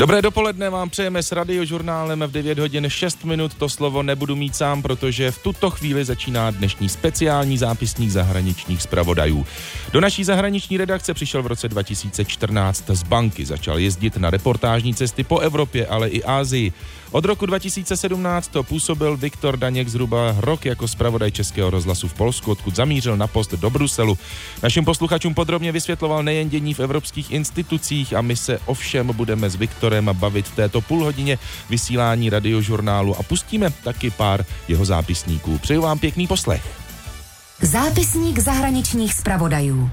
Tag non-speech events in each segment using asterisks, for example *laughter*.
Dobré dopoledne vám přejeme s radiožurnálem v 9 hodin 6 minut. To slovo nebudu mít sám, protože v tuto chvíli začíná dnešní speciální zápisník zahraničních zpravodajů. Do naší zahraniční redakce přišel v roce 2014 z banky. Začal jezdit na reportážní cesty po Evropě, ale i Ázii. Od roku 2017 to působil Viktor Daněk zhruba rok jako zpravodaj Českého rozhlasu v Polsku, odkud zamířil na post do Bruselu. Našim posluchačům podrobně vysvětloval nejen dění v evropských institucích a my se ovšem budeme s Viktorem bavit v této půlhodině vysílání radiožurnálu a pustíme taky pár jeho zápisníků. Přeju vám pěkný poslech. Zápisník zahraničních zpravodajů.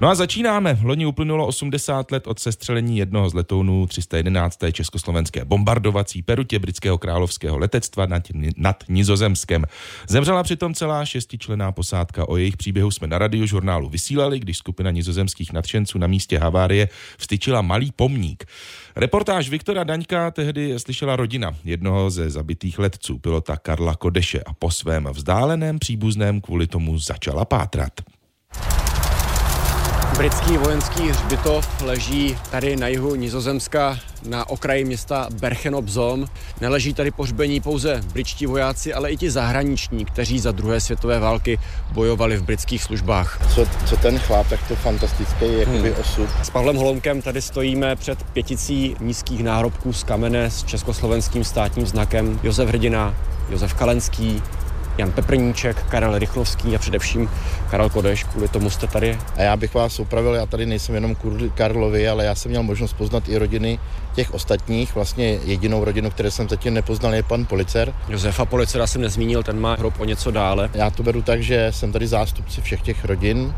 No a začínáme. Loni uplynulo 80 let od sestřelení jednoho z letounů 311. československé bombardovací perutě britského královského letectva nad, nad Nizozemskem. Zemřela přitom celá šestičlená posádka. O jejich příběhu jsme na radiožurnálu vysílali, když skupina nizozemských nadšenců na místě havárie vstyčila malý pomník. Reportáž Viktora Daňka tehdy slyšela rodina jednoho ze zabitých letců, pilota Karla Kodeše a po svém vzdáleném příbuzném kvůli tomu začala pátrat. Britský vojenský hřbitov leží tady na jihu Nizozemska na okraji města Berchen op Zoom. Neleží tady pohřbení pouze britští vojáci, ale i ti zahraniční, kteří za druhé světové války bojovali v britských službách. Co, co ten chlap, tak to fantastický jakoby hmm. osud. S Pavlem Holomkem tady stojíme před pěticí nízkých nárobků z kamene s československým státním znakem Josef Hrdina, Josef Kalenský, Jan Peprníček, Karel Rychlovský a především Karel Kodeš. Kvůli tomu jste tady. A já bych vás upravil, já tady nejsem jenom kvůli Karlovi, ale já jsem měl možnost poznat i rodiny těch ostatních. Vlastně jedinou rodinu, které jsem zatím nepoznal, je pan Policer. Josefa Policera jsem nezmínil, ten má hrob o něco dále. Já to beru tak, že jsem tady zástupci všech těch rodin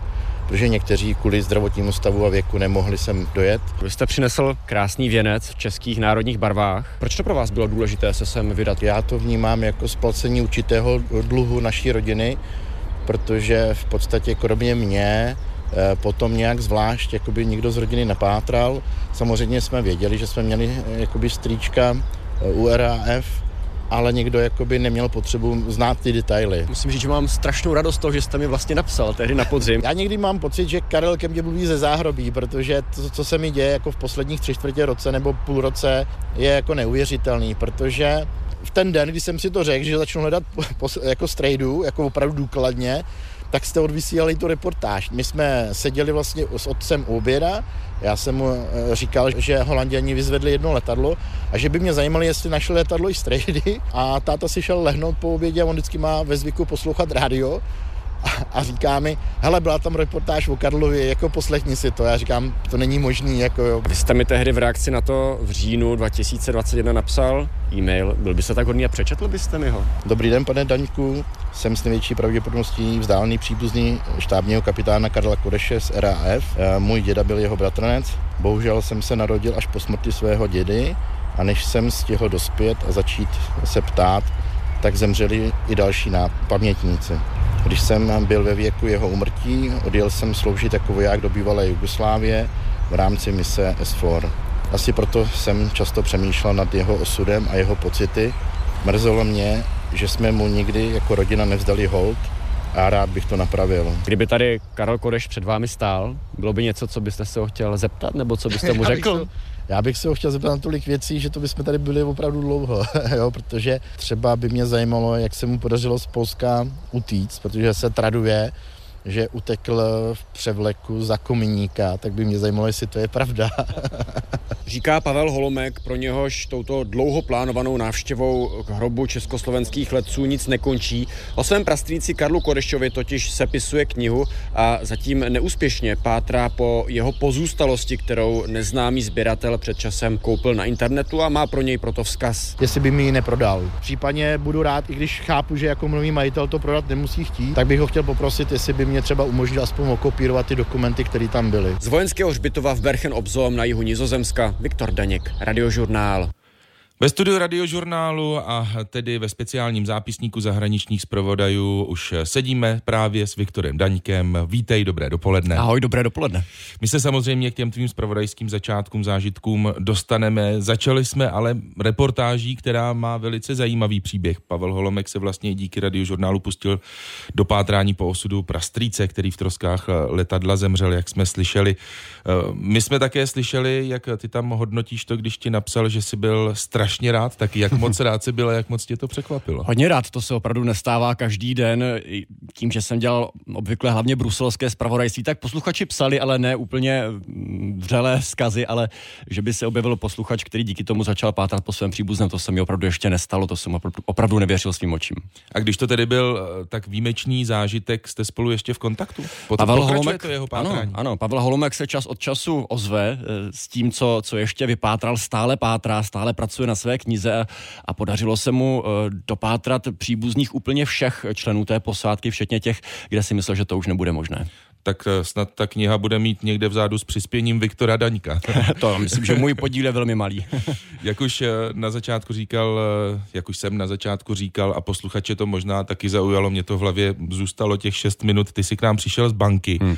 protože někteří kvůli zdravotnímu stavu a věku nemohli sem dojet. Vy jste přinesl krásný věnec v českých národních barvách. Proč to pro vás bylo důležité se sem vydat? Já to vnímám jako splacení určitého dluhu naší rodiny, protože v podstatě kromě mě eh, potom nějak zvlášť jakoby nikdo z rodiny napátral. Samozřejmě jsme věděli, že jsme měli eh, jakoby strýčka eh, URAF, ale někdo jakoby neměl potřebu znát ty detaily. Musím říct, že mám strašnou radost toho, že jste mi vlastně napsal tehdy na podzim. *laughs* Já někdy mám pocit, že Karel ke mně mluví ze záhrobí, protože to, co se mi děje jako v posledních tři čtvrtě roce nebo půl roce, je jako neuvěřitelný, protože v ten den, kdy jsem si to řekl, že začnu hledat *laughs* jako strejdu, jako opravdu důkladně, tak jste odvysílali tu reportáž. My jsme seděli vlastně s otcem u oběda, já jsem mu eh, říkal, že holanděni vyzvedli jedno letadlo a že by mě zajímalo, jestli našli letadlo i strejdy a táta si šel lehnout po obědě a on vždycky má ve zvyku poslouchat rádio a říká mi, hele, byla tam reportáž o Karlově, jako poslechni si to. Já říkám, to není možný, jako jo. Vy jste mi tehdy v reakci na to v říjnu 2021 napsal e-mail, byl by se tak hodný a přečetl byste mi ho? Dobrý den, pane Daňku, jsem s největší pravděpodobností vzdálený příbuzný štábního kapitána Karla Koreše z RAF. Eh, můj děda byl jeho bratranec. Bohužel jsem se narodil až po smrti svého dědy a než jsem stihl dospět a začít se ptát, tak zemřeli i další pamětníci. Když jsem byl ve věku jeho umrtí, odjel jsem sloužit jako voják do bývalé Jugoslávie v rámci mise S4. Asi proto jsem často přemýšlel nad jeho osudem a jeho pocity. Mrzelo mě, že jsme mu nikdy jako rodina nevzdali hold a rád bych to napravil. Kdyby tady Karel Kodeš před vámi stál, bylo by něco, co byste se ho chtěl zeptat, nebo co byste mu řekl? Já bych se ho chtěl zeptat na tolik věcí, že to bychom tady byli opravdu dlouho, *laughs* jo, protože třeba by mě zajímalo, jak se mu podařilo z Polska utíct, protože se traduje, že utekl v převleku za kominíka, tak by mě zajímalo, jestli to je pravda. *laughs* Říká Pavel Holomek, pro něhož touto dlouho plánovanou návštěvou k hrobu československých letců nic nekončí. O svém prastrýci Karlu Korešovi totiž sepisuje knihu a zatím neúspěšně pátrá po jeho pozůstalosti, kterou neznámý sběratel před časem koupil na internetu a má pro něj proto vzkaz. Jestli by mi ji neprodal. Případně budu rád, i když chápu, že jako nový majitel to prodat nemusí chtít, tak bych ho chtěl poprosit, jestli by mě třeba umožnil aspoň okopírovat ty dokumenty, které tam byly. Z vojenského hřbitova v Berchen Obzom na jihu Nizozemska Viktor Daněk, Radiožurnál. Ve studiu radiožurnálu a tedy ve speciálním zápisníku zahraničních zpravodajů už sedíme právě s Viktorem Daňkem. Vítej, dobré dopoledne. Ahoj, dobré dopoledne. My se samozřejmě k těm tvým zpravodajským začátkům, zážitkům dostaneme. Začali jsme ale reportáží, která má velice zajímavý příběh. Pavel Holomek se vlastně díky radiožurnálu pustil do pátrání po osudu prastrýce, který v troskách letadla zemřel, jak jsme slyšeli. My jsme také slyšeli, jak ty tam hodnotíš to, když ti napsal, že jsi byl strašný strašně rád, tak jak moc *laughs* rád si byl a jak moc tě to překvapilo? Hodně rád, to se opravdu nestává každý den. Tím, že jsem dělal obvykle hlavně bruselské zpravodajství, tak posluchači psali, ale ne úplně mm, vřelé vzkazy, ale že by se objevil posluchač, který díky tomu začal pátrat po svém příbuzném, to se mi opravdu ještě nestalo, to jsem opravdu nevěřil svým očím. A když to tedy byl eh, tak výjimečný zážitek, jste spolu ještě v kontaktu? Potom Pavel Holomek, to jeho pátrání? Ano, ano, Pavel Holomek se čas od času ozve eh, s tím, co, co ještě vypátral, stále pátrá, stále pracuje na své knize a podařilo se mu eh, dopátrat příbuzných úplně všech členů té posádky, včetně těch, kde si myslel, že to už nebude možné tak eh, snad ta kniha bude mít někde vzadu s přispěním Viktora Daňka. *laughs* to myslím, že můj podíl je velmi malý. *laughs* jak už eh, na začátku říkal, jak už jsem na začátku říkal a posluchače to možná taky zaujalo, mě to v hlavě zůstalo těch šest minut, ty si k nám přišel z banky. Hmm.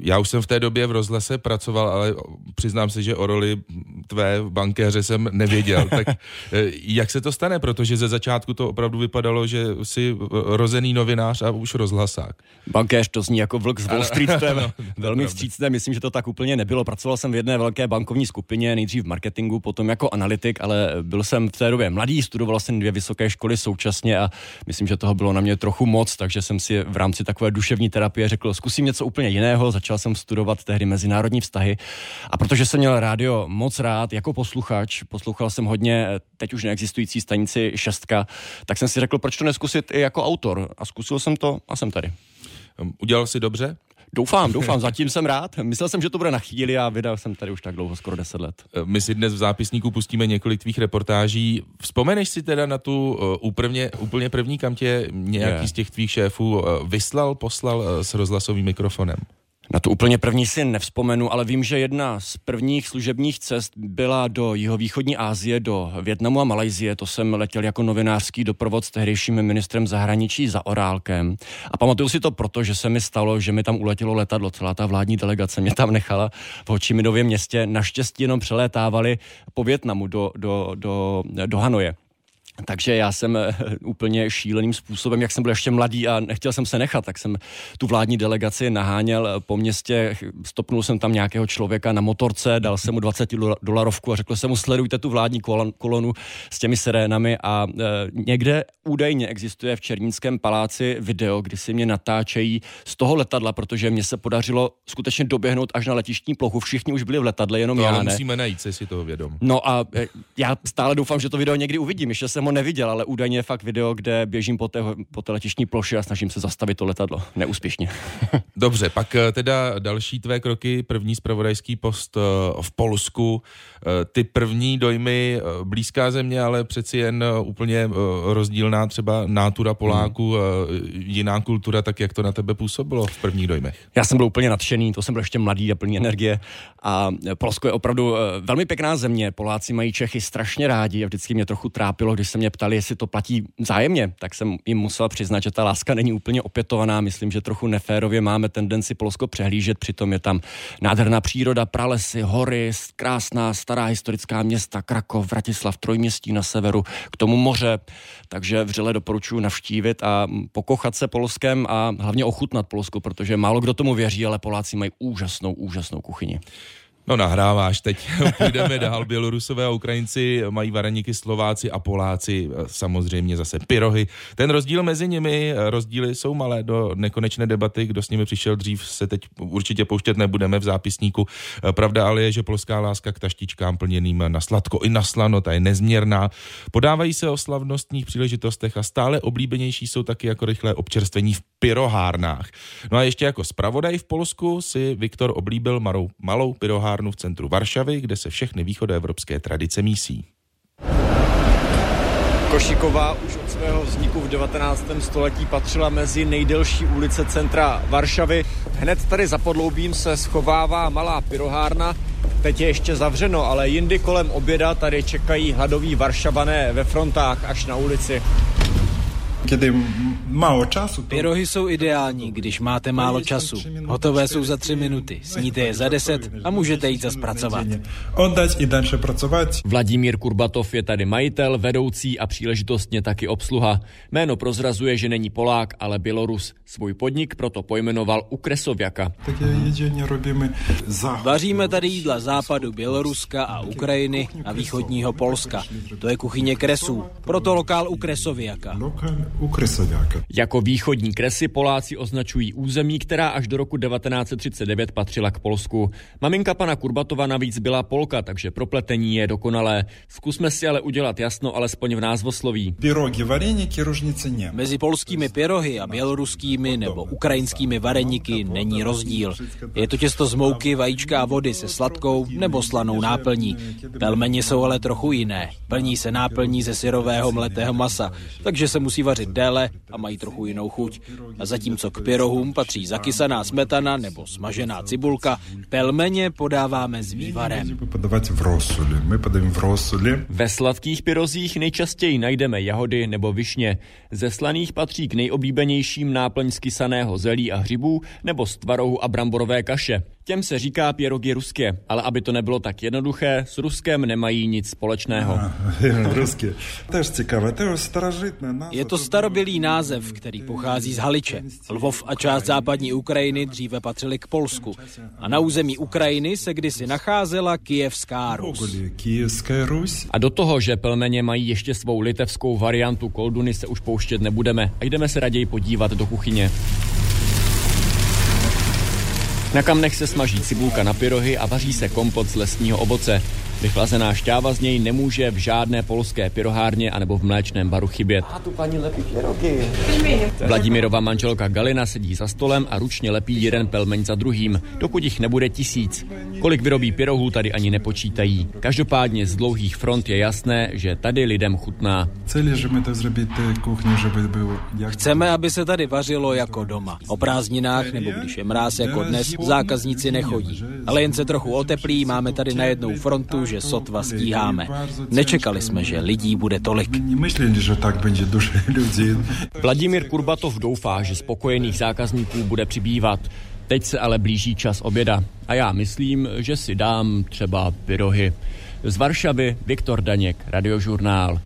Já už jsem v té době v rozhlase pracoval, ale přiznám se, že o roli tvé bankéře jsem nevěděl. tak *laughs* jak se to stane? Protože ze začátku to opravdu vypadalo, že jsi rozený novinář a už rozhlasák. Bankéř to zní jako vlk z Wall Je *laughs* no, velmi vstřícné. Myslím, že to tak úplně nebylo. Pracoval jsem v jedné velké bankovní skupině, nejdřív v marketingu, potom jako analytik, ale byl jsem v té době mladý, studoval jsem dvě vysoké školy současně a myslím, že toho bylo na mě trochu moc, takže jsem si v rámci takové duševní terapie řekl, zkusím něco úplně jiného. Začal jsem studovat tehdy mezinárodní vztahy a protože jsem měl rádio moc rád jako posluchač, poslouchal jsem hodně teď už neexistující stanici šestka, tak jsem si řekl, proč to neskusit i jako autor. A zkusil jsem to a jsem tady. Udělal jsi dobře? Doufám, doufám, zatím jsem rád. Myslel jsem, že to bude na chvíli a vydal jsem tady už tak dlouho, skoro 10 let. My si dnes v zápisníku pustíme několik tvých reportáží. Vzpomeneš si teda na tu uh, úplně, úplně první, kam tě nějaký je. z těch tvých šéfů uh, vyslal, poslal s rozhlasovým mikrofonem? Na to úplně první si nevzpomenu, ale vím, že jedna z prvních služebních cest byla do jihovýchodní Asie, do Větnamu a Malajzie. To jsem letěl jako novinářský doprovod s tehdejším ministrem zahraničí za Orálkem. A pamatuju si to proto, že se mi stalo, že mi tam uletělo letadlo. Celá ta vládní delegace mě tam nechala v Hočiminově městě. Naštěstí jenom přelétávali po Větnamu do, do, do, do Hanoje. Takže já jsem eh, *laughs* úplně šíleným způsobem, jak jsem byl ještě mladý a nechtěl jsem se nechat, tak jsem tu vládní delegaci naháněl eh, po městě, stopnul jsem tam nějakého člověka na motorce, dal jsem mu 20 dolarovku a řekl jsem mu, sledujte tu vládní kolonu s těmi sirénami a e, někde údajně existuje v Černínském paláci video, kdy si mě natáčejí z toho letadla, protože mě se podařilo skutečně doběhnout až na letištní plochu. Všichni už byli v letadle, jenom to já ale ne. musíme najít, si toho vědom. No a já stále doufám, že to video někdy uvidím. Ještě jsem jsem ho neviděl, ale údajně je fakt video, kde běžím po té, po té letišní ploše a snažím se zastavit to letadlo. Neúspěšně. *laughs* Dobře, pak eh, teda další tvé kroky, první spravodajský post eh, v Polsku, eh, ty první dojmy, blízká země, ale přeci jen úplně rozdílná třeba nátura Poláků, hmm. jiná kultura, tak jak to na tebe působilo v prvních dojmech? Já jsem byl úplně nadšený, to jsem byl ještě mladý a plný energie a Polsko je opravdu velmi pěkná země. Poláci mají Čechy strašně rádi a vždycky mě trochu trápilo, když se mě ptali, jestli to platí zájemně, tak jsem jim musel přiznat, že ta láska není úplně opětovaná. Myslím, že trochu neférově máme tendenci Polsko přehlížet, přitom je tam nádherná příroda, pralesy, hory, krásná stará historická města, Krakov, Vratislav, Trojměstí na severu, k tomu moře, takže vřele doporučuji navštívit a pokochat se Polskem a hlavně ochutnat Polsko, protože málo kdo tomu věří, ale Poláci mají úžasnou, úžasnou kuchyni. No nahráváš, teď *laughs* půjdeme dál. Bělorusové a Ukrajinci mají vareníky, Slováci a Poláci samozřejmě zase pyrohy. Ten rozdíl mezi nimi, rozdíly jsou malé do nekonečné debaty, kdo s nimi přišel dřív, se teď určitě pouštět nebudeme v zápisníku. Pravda ale je, že polská láska k taštičkám plněným na sladko i na slano, ta je nezměrná. Podávají se o slavnostních příležitostech a stále oblíbenější jsou taky jako rychlé občerstvení v pyrohárnách. No a ještě jako zpravodaj v Polsku si Viktor oblíbil malou, malou pyrohárnu továrnu v centru Varšavy, kde se všechny východoevropské tradice mísí. Košiková už od svého vzniku v 19. století patřila mezi nejdelší ulice centra Varšavy. Hned tady za podloubím se schovává malá pyrohárna, Teď je ještě zavřeno, ale jindy kolem oběda tady čekají hladoví varšavané ve frontách až na ulici. Kiedy málo času. Pyrohy jsou ideální, když máte málo času. Hotové jsou za tři minuty, sníte je za deset a můžete jít zase pracovat. Oddať i další pracovat. Vladimír Kurbatov je tady majitel, vedoucí a příležitostně taky obsluha. Jméno prozrazuje, že není Polák, ale Bělorus. Svůj podnik proto pojmenoval u Kresověka. Vaříme tady jídla západu Běloruska a Ukrajiny a východního Polska. To je kuchyně Kresů, proto lokál u Kresověka. U Krysoviaka. Jako východní kresy Poláci označují území, která až do roku 1939 patřila k Polsku. Maminka pana Kurbatova navíc byla Polka, takže propletení je dokonalé. Zkusme si ale udělat jasno alespoň v názvosloví. Pirogi, vareníky, ružnice ne. Mezi polskými pyrohy a běloruskými nebo ukrajinskými vareníky není rozdíl. Je to těsto z mouky, vajíčka a vody se sladkou nebo slanou náplní. Pelmeni jsou ale trochu jiné. Plní se náplní ze syrového mletého masa, takže se musí vařit si déle a mají trochu jinou chuť. A zatímco k pyrohům patří zakysaná smetana nebo smažená cibulka, pelmeně podáváme s vývarem. Ve sladkých pyrozích nejčastěji najdeme jahody nebo višně. Ze slaných patří k nejoblíbenějším náplň z kysaného zelí a hřibů nebo z tvarohu a bramborové kaše. Těm se říká pěrogy ruské, ale aby to nebylo tak jednoduché, s Ruskem nemají nic společného. *laughs* Je to starobylý název, který pochází z Haliče. Lvov a část západní Ukrajiny dříve patřily k Polsku. A na území Ukrajiny se kdysi nacházela Kijevská Rus. A do toho, že plmeně mají ještě svou litevskou variantu kolduny, se už pouštět nebudeme a jdeme se raději podívat do kuchyně. Na kamnech se smaží cibulka na pyrohy a vaří se kompot z lesního ovoce. Vychlazená šťáva z něj nemůže v žádné polské pyrohárně anebo v mléčném baru chybět. A tu paní lepí pierogy. Vladimirova manželka Galina sedí za stolem a ručně lepí jeden pelmeň za druhým, dokud jich nebude tisíc. Kolik vyrobí pyrohů tady ani nepočítají. Každopádně z dlouhých front je jasné, že tady lidem chutná. Chceme, aby se tady vařilo jako doma. O prázdninách nebo když je mráz jako dnes, zákazníci nechodí. Ale jen se trochu oteplí, máme tady najednou frontu, že sotva stíháme. Nečekali jsme, že lidí bude tolik. *laughs* Vladimír Kurbatov doufá, že spokojených zákazníků bude přibývat. Teď se ale blíží čas oběda a já myslím, že si dám třeba pyrohy. Z Varšavy Viktor Daněk, Radiožurnál.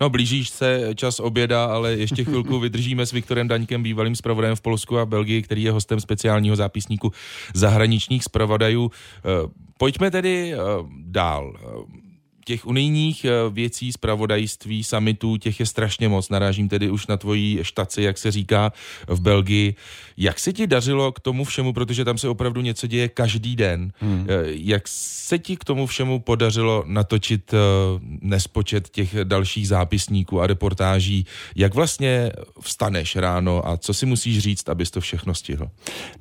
No, blížíš se čas oběda, ale ještě chvilku *laughs* vydržíme s Viktorem Daňkem, bývalým zpravodajem v Polsku a Belgii, který je hostem speciálního zápisníku zahraničních zpravodajů. Eh, Pojďme tedy eh, dál. Eh, Těch unijních eh, věcí, zpravodajství, summitů, těch je strašně moc. Narážím tedy už na tvoji štaci, jak se říká v Belgii. Jak se ti dařilo k tomu všemu, protože tam se opravdu něco děje každý den. Hmm. Jak se ti k tomu všemu podařilo natočit eh, nespočet těch dalších zápisníků a reportáží? Jak vlastně vstaneš ráno a co si musíš říct, abys to všechno stihl?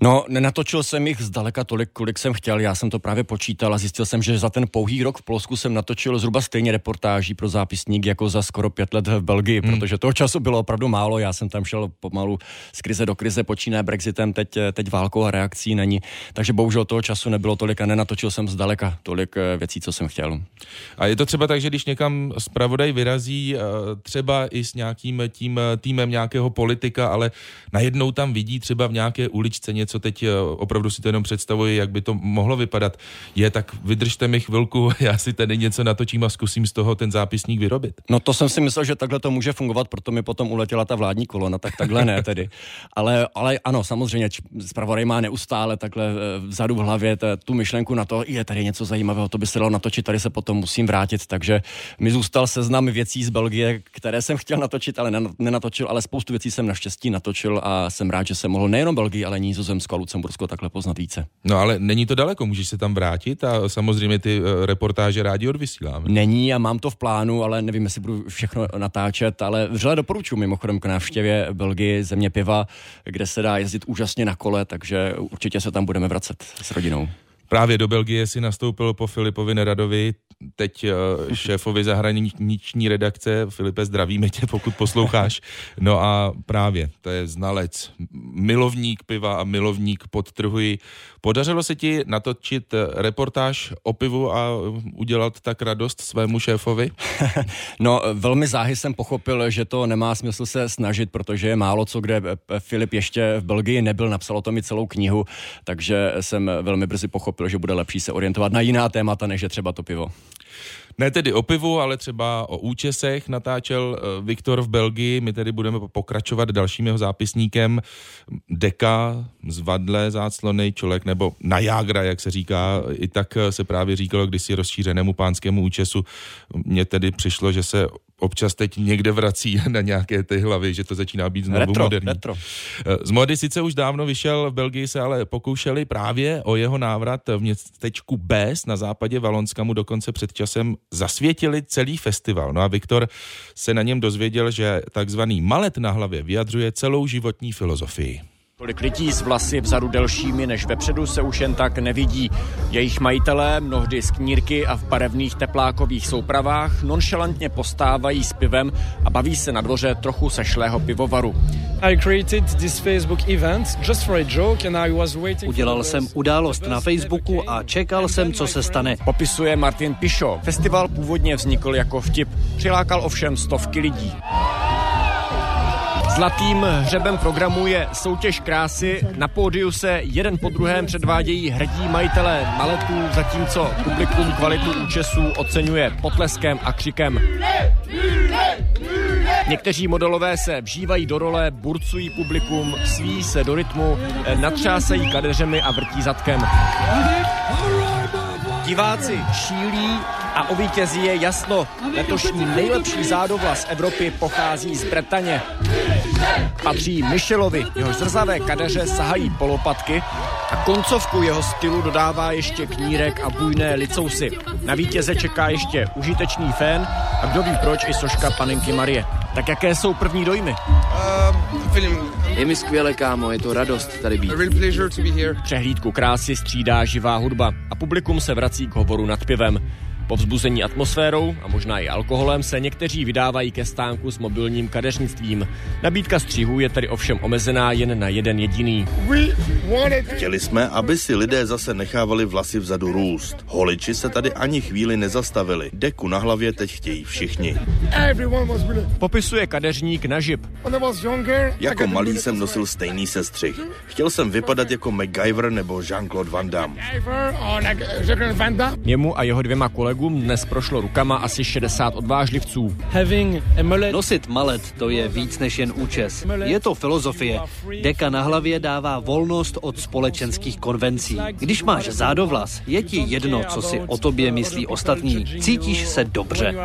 No, nenatočil jsem jich zdaleka tolik, kolik jsem chtěl. Já jsem to právě počítal a zjistil jsem, že za ten pouhý rok v Polsku jsem natočil zhruba stejně reportáží pro zápisník jako za skoro pět let v Belgii, hmm. protože toho času bylo opravdu málo. Já jsem tam šel pomalu z krize do krize, počínaje Brexitem, teď, teď válkou a reakcí není. Takže bohužel toho času nebylo tolik a nenatočil jsem zdaleka tolik eh, věcí, co jsem chtěl. A je to třeba tak, že když někam zpravodaj vyrazí, eh, třeba i s nějakým tím eh, týmem nějakého politika, ale najednou tam vidí třeba v nějaké uličce něco, teď eh, opravdu si to jenom představuji, jak by to mohlo vypadat. Je, tak vydržte mi chvilku, *laughs* já si tady něco natočím a zkusím z toho ten zápisník vyrobit. No to jsem si myslel, že takhle to může fungovat, proto mi potom uletěla ta vládní kolona, tak takhle ne tedy. Ale, ale ano, samozřejmě, zpravodaj má neustále takhle eh, vzadu v hlavě t- tu myšlenku na to, je tady něco zajímavého, to by se dalo natočit, tady se potom musím vrátit, takže mi zůstal seznam věcí z Belgie, které jsem chtěl natočit, ale nen- nenatočil, ale spoustu věcí jsem naštěstí natočil a jsem rád, že jsem mohl nejenom Belgii, ale Nizozemsko a Lucembursko takhle poznat více. No ale není to daleko, můžeš se tam vrátit a samozřejmě ty eh, reportáže rádi odvysíláme. Není a mám to v plánu, ale nevím, jestli budu všechno natáčet, ale vřele doporučuji mimochodem k návštěvě Belgii, země piva, kde se dá jezdit úžasně na kole, takže určitě se tam budeme vracet s rodinou. Právě do Belgie si nastoupil po Filipovi Neradovi. Teď eh, šéfovi zahraniční redakce. Filipe, zdravíme tě, pokud posloucháš. No a právě, to je znalec, milovník piva a milovník podtrhuji. Podařilo se ti natočit reportáž o pivu a udělat tak radost svému šéfovi? *laughs* no, velmi záhy jsem pochopil, že to nemá smysl se snažit, protože je málo co, kde Filip ještě v Belgii nebyl, napsal o tom i celou knihu, takže jsem velmi brzy pochopil, že bude lepší se orientovat na jiná témata, než je třeba to pivo. Ne tedy o pivu, ale třeba o účesech natáčel eh, Viktor v Belgii. My tedy budeme pokračovat dalším jeho zápisníkem. Deka, zvadlé záclony, člověk nebo najágra, jak se říká. I tak se právě říkalo kdysi rozšířenému pánskému účesu. Mně tedy přišlo, že se občas teď někde vrací *laughs* na nějaké ty hlavy, že to začíná být znovu retro, moderní. Retro. Eh, z mody sice už dávno vyšel, v Belgii se ale pokoušeli právě o jeho návrat v městečku Bes na západě Valonska mu dokonce před časem zasvětili celý festival. No a Viktor se na něm dozvěděl, že takzvaný malet na hlavě vyjadřuje celou životní filozofii. Tolik lidí s vlasy vzadu delšími než vepředu se už jen tak nevidí. Jejich majitelé, mnohdy z knírky a v barevných teplákových soupravách, nonšalantně postávají s pivem a baví se na dvoře trochu sešlého pivovaru. Udělal jsem událost na Facebooku a čekal jsem, co se stane. Popisuje Martin Pišo. Festival původně vznikl jako vtip. Přilákal ovšem stovky lidí. Zlatým hřebem programu je soutěž krásy. Na pódiu se jeden po druhém předvádějí hrdí majitelé maletů, zatímco publikum kvalitu účesů oceňuje potleskem a křikem. Někteří modelové se vžívají do role, burcují publikum, sví se do rytmu, natřásají kadeřemi a vrtí zadkem. Diváci šílí a o vítězí je jasno. Letošní nejlepší zádovla z Evropy pochází z Bretaně. Patří Michelovi, jeho zrzavé kadeře sahají polopatky a koncovku jeho stylu dodává ještě knírek a bujné licousy. Na vítěze čeká ještě užitečný fén a kdo ví proč i soška panenky Marie. Tak jaké jsou první dojmy? Uh, je mi skvěle, kámo, je to radost tady být. Přehlídku krásy střídá živá hudba a publikum se vrací k hovoru nad pivem. Po vzbuzení atmosférou a možná i alkoholem se někteří vydávají ke stánku s mobilním kadeřnictvím. Nabídka střihů je tedy ovšem omezená jen na jeden jediný. Chtěli jsme, aby si lidé zase nechávali vlasy vzadu růst. Holiči se tady ani chvíli nezastavili. Deku na hlavě teď chtějí všichni. Popisuje kadeřník na žip. Jako malý jsem nosil stejný sestřih. Chtěl jsem vypadat jako MacGyver nebo Jean-Claude Van Damme. Jemu a jeho dvěma kolegům kolegům dnes prošlo rukama asi 60 odvážlivců. Nosit malet to je víc než jen účes. Je to filozofie. Deka na hlavě dává volnost od společenských konvencí. Když máš zádovlas, je ti jedno, co si o tobě myslí ostatní. Cítíš se dobře.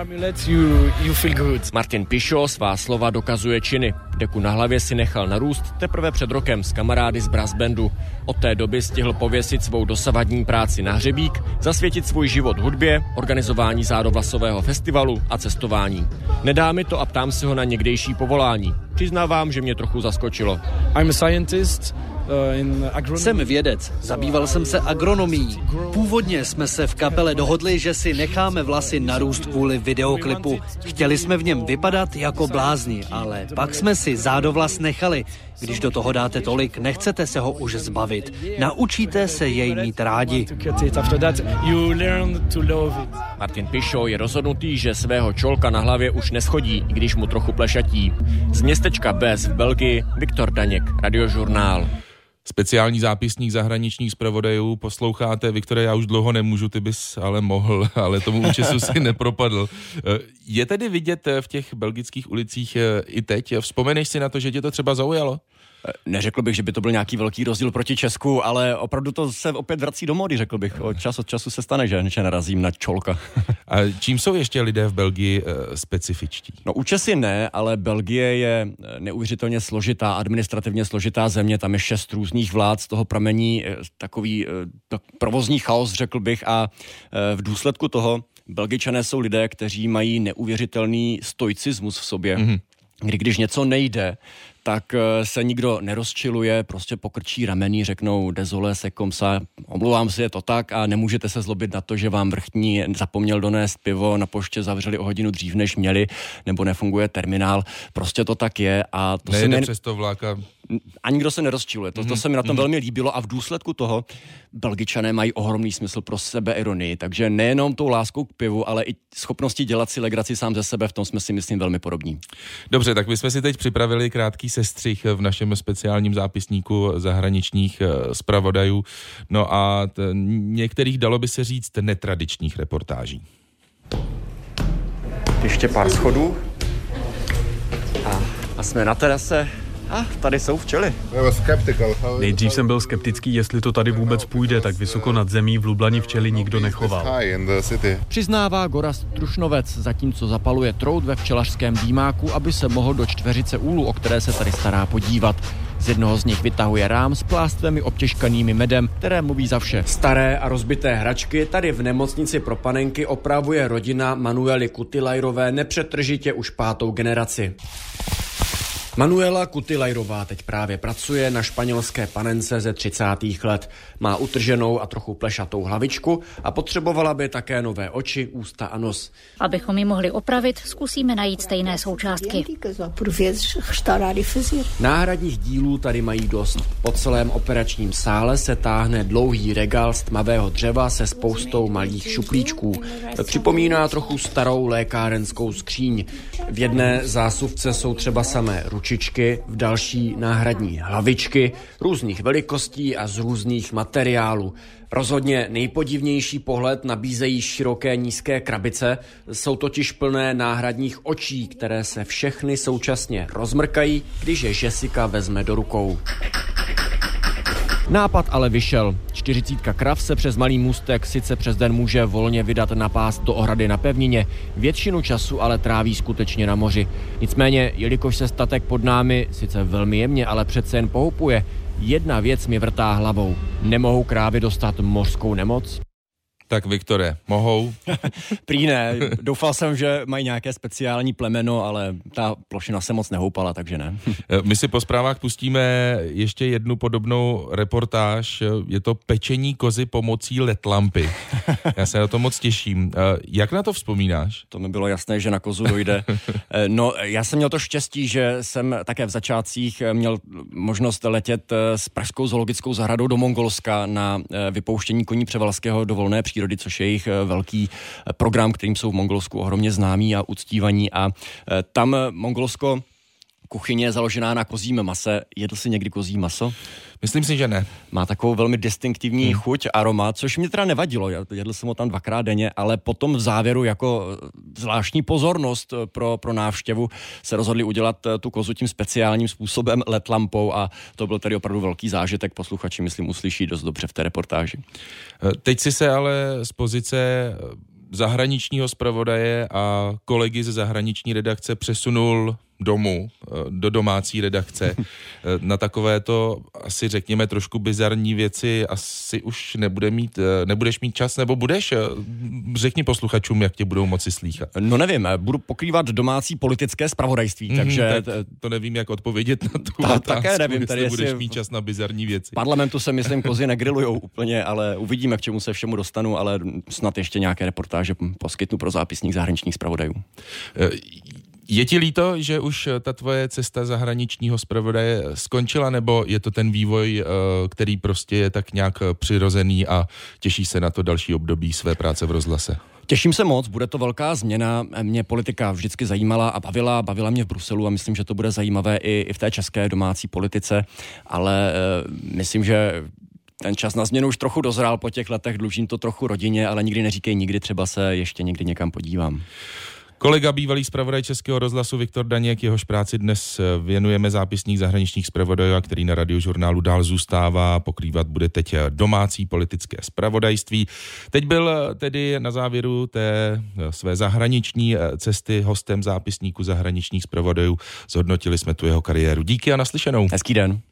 Martin Pišo svá slova dokazuje činy. Deku na hlavě si nechal narůst teprve před rokem s kamarády z Brass Bandu. Od té doby stihl pověsit svou dosavadní práci na hřebík, zasvětit svůj život hudbě, organizování zádovlasového festivalu a cestování. Nedá mi to a ptám se ho na někdejší povolání. Přiznávám, že mě trochu zaskočilo. I'm a scientist, jsem vědec, zabýval jsem se agronomií. Původně jsme se v kapele dohodli, že si necháme vlasy narůst kvůli videoklipu. Chtěli jsme v něm vypadat jako blázni, ale pak jsme si zádovlas nechali. Když do toho dáte tolik, nechcete se ho už zbavit. Naučíte se jej mít rádi. Martin Pišo je rozhodnutý, že svého čolka na hlavě už neschodí, i když mu trochu plešatí. Z městečka Bez v Belgii Viktor Daněk, Radiožurnál. Speciální zápisník zahraničních zpravodajů posloucháte. Viktore, já už dlouho nemůžu, ty bys ale mohl, *laughs* ale tomu účesu si nepropadl. Je tedy vidět v těch belgických ulicích i teď? Vzpomeneš si na to, že tě to třeba zaujalo? Neřekl bych, že by to byl nějaký velký rozdíl proti Česku, ale opravdu to se opět vrací do mody, řekl bych. O čas od času se stane, že, že narazím na čolka. *laughs* A čím jsou ještě lidé v Belgii e, specifičtí? No účesy ne, ale Belgie je eh, neuvěřitelně složitá, administrativně složitá země, tam je šest různých vlád, z toho pramení takový tak provozní chaos, řekl bych, a v důsledku toho Belgičané jsou lidé, kteří mají neuvěřitelný stoicismus v sobě. Mm-hmm kdy když něco nejde, tak eh, se nikdo nerozčiluje, prostě pokrčí ramení, řeknou dezole se komsa, omlouvám si, je to tak a nemůžete se zlobit na to, že vám vrchní zapomněl donést pivo, na poště zavřeli o hodinu dřív, než měli, nebo nefunguje terminál. Prostě to tak je a to Nejde se ne... přes to vláka a nikdo se nerozčiluje. To, to se mi na tom velmi líbilo a v důsledku toho Belgičané mají ohromný smysl pro sebe ironii, takže nejenom tou láskou k pivu, ale i schopnosti dělat si legraci sám ze sebe, v tom jsme si myslím velmi podobní. Dobře, tak my jsme si teď připravili krátký sestřih v našem speciálním zápisníku zahraničních eh, zpravodajů, no a t- některých dalo by se říct netradičních reportáží. Ještě pár schodů a, a jsme na terase a tady jsou včely. Nejdřív jsem byl skeptický, jestli to tady vůbec půjde, tak vysoko nad zemí v Lublani včely nikdo nechoval. Přiznává Goraz Trušnovec, zatímco zapaluje trout ve včelařském dýmáku, aby se mohl do čtveřice úlu, o které se tady stará podívat. Z jednoho z nich vytahuje rám s plástvemi obtěžkanými medem, které mluví za vše. Staré a rozbité hračky tady v nemocnici pro panenky opravuje rodina Manuely Kutilajrové nepřetržitě už pátou generaci. Manuela Kutilajrová teď právě pracuje na španělské panence ze 30. let. Má utrženou a trochu plešatou hlavičku a potřebovala by také nové oči, ústa a nos. Abychom ji mohli opravit, zkusíme najít stejné součástky. Náhradních dílů tady mají dost. Po celém operačním sále se táhne dlouhý regál z tmavého dřeva se spoustou malých šuplíčků. Připomíná trochu starou lékárenskou skříň. V jedné zásuvce jsou třeba samé ručičky, v další náhradní hlavičky, různých velikostí a z různých materiálů. Rozhodně nejpodivnější pohled nabízejí široké nízké krabice, jsou totiž plné náhradních očí, které se všechny současně rozmrkají, když je Jessica vezme do rukou. Nápad ale vyšel. Čtyřicítka krav se přes malý můstek sice přes den může volně vydat na pás do ohrady na pevnině, většinu času ale tráví skutečně na moři. Nicméně, jelikož se statek pod námi sice velmi jemně, ale přece jen pohupuje, jedna věc mi vrtá hlavou. Nemohou krávy dostat mořskou nemoc? Tak Viktore, mohou? *laughs* Prý ne. Doufal jsem, že mají nějaké speciální plemeno, ale ta plošina se moc nehoupala, takže ne. My si po zprávách pustíme ještě jednu podobnou reportáž. Je to pečení kozy pomocí letlampy. *laughs* Já se na to moc těším. Jak na to vzpomínáš? To mi bylo jasné, že na kozu dojde. *laughs* No, já jsem měl to štěstí, že jsem také v začátcích měl možnost letět s Pražskou zoologickou zahradou do Mongolska na vypouštění koní převalského do volné přírody přírody, což je jejich velký program, kterým jsou v Mongolsku ohromně známí a uctívaní. A tam Mongolsko kuchyně založená na kozím mase. Jedl si někdy kozí maso? Myslím si, že ne. Má takovou velmi distinktivní hmm. chuť, aroma, což mě teda nevadilo. Já jedl jsem ho tam dvakrát denně, ale potom v závěru jako zvláštní pozornost pro, pro návštěvu se rozhodli udělat tu kozu tím speciálním způsobem LED lampou a to byl tedy opravdu velký zážitek. Posluchači, myslím, uslyší dost dobře v té reportáži. Teď si se ale z pozice zahraničního zpravodaje a kolegy ze zahraniční redakce přesunul domů, do domácí redakce. Na takovéto asi řekněme trošku bizarní věci asi už nebude mít, nebudeš mít čas, nebo budeš? Řekni posluchačům, jak tě budou moci slýchat. No nevím, budu pokrývat domácí politické spravodajství, mm, takže... Tak to nevím, jak odpovědět na tu ta, otázku, také nevím, tady budeš jestli... mít čas na bizarní věci. V parlamentu se, myslím, kozy negrillujou úplně, ale uvidíme, k čemu se všemu dostanu, ale snad ještě nějaké reportáže poskytnu pro zápisník zahraničních zpravodajů. Je ti líto, že už ta tvoje cesta zahraničního zpravodaje skončila, nebo je to ten vývoj, který prostě je tak nějak přirozený a těší se na to další období své práce v rozhlase? Těším se moc, bude to velká změna. Mě politika vždycky zajímala a bavila, bavila mě v Bruselu a myslím, že to bude zajímavé i, i v té české domácí politice, ale myslím, že ten čas na změnu už trochu dozrál po těch letech, dlužím to trochu rodině, ale nikdy neříkej nikdy, třeba se ještě někdy někam podívám. Kolega bývalý zpravodaj Českého rozhlasu Viktor Daněk, jehož práci dnes věnujeme zápisník zahraničních zpravodajů, který na radiožurnálu dál zůstává. Pokrývat bude teď domácí politické zpravodajství. Teď byl tedy na závěru té své zahraniční cesty hostem zápisníku zahraničních zpravodajů. Zhodnotili jsme tu jeho kariéru. Díky a naslyšenou. Hezký den.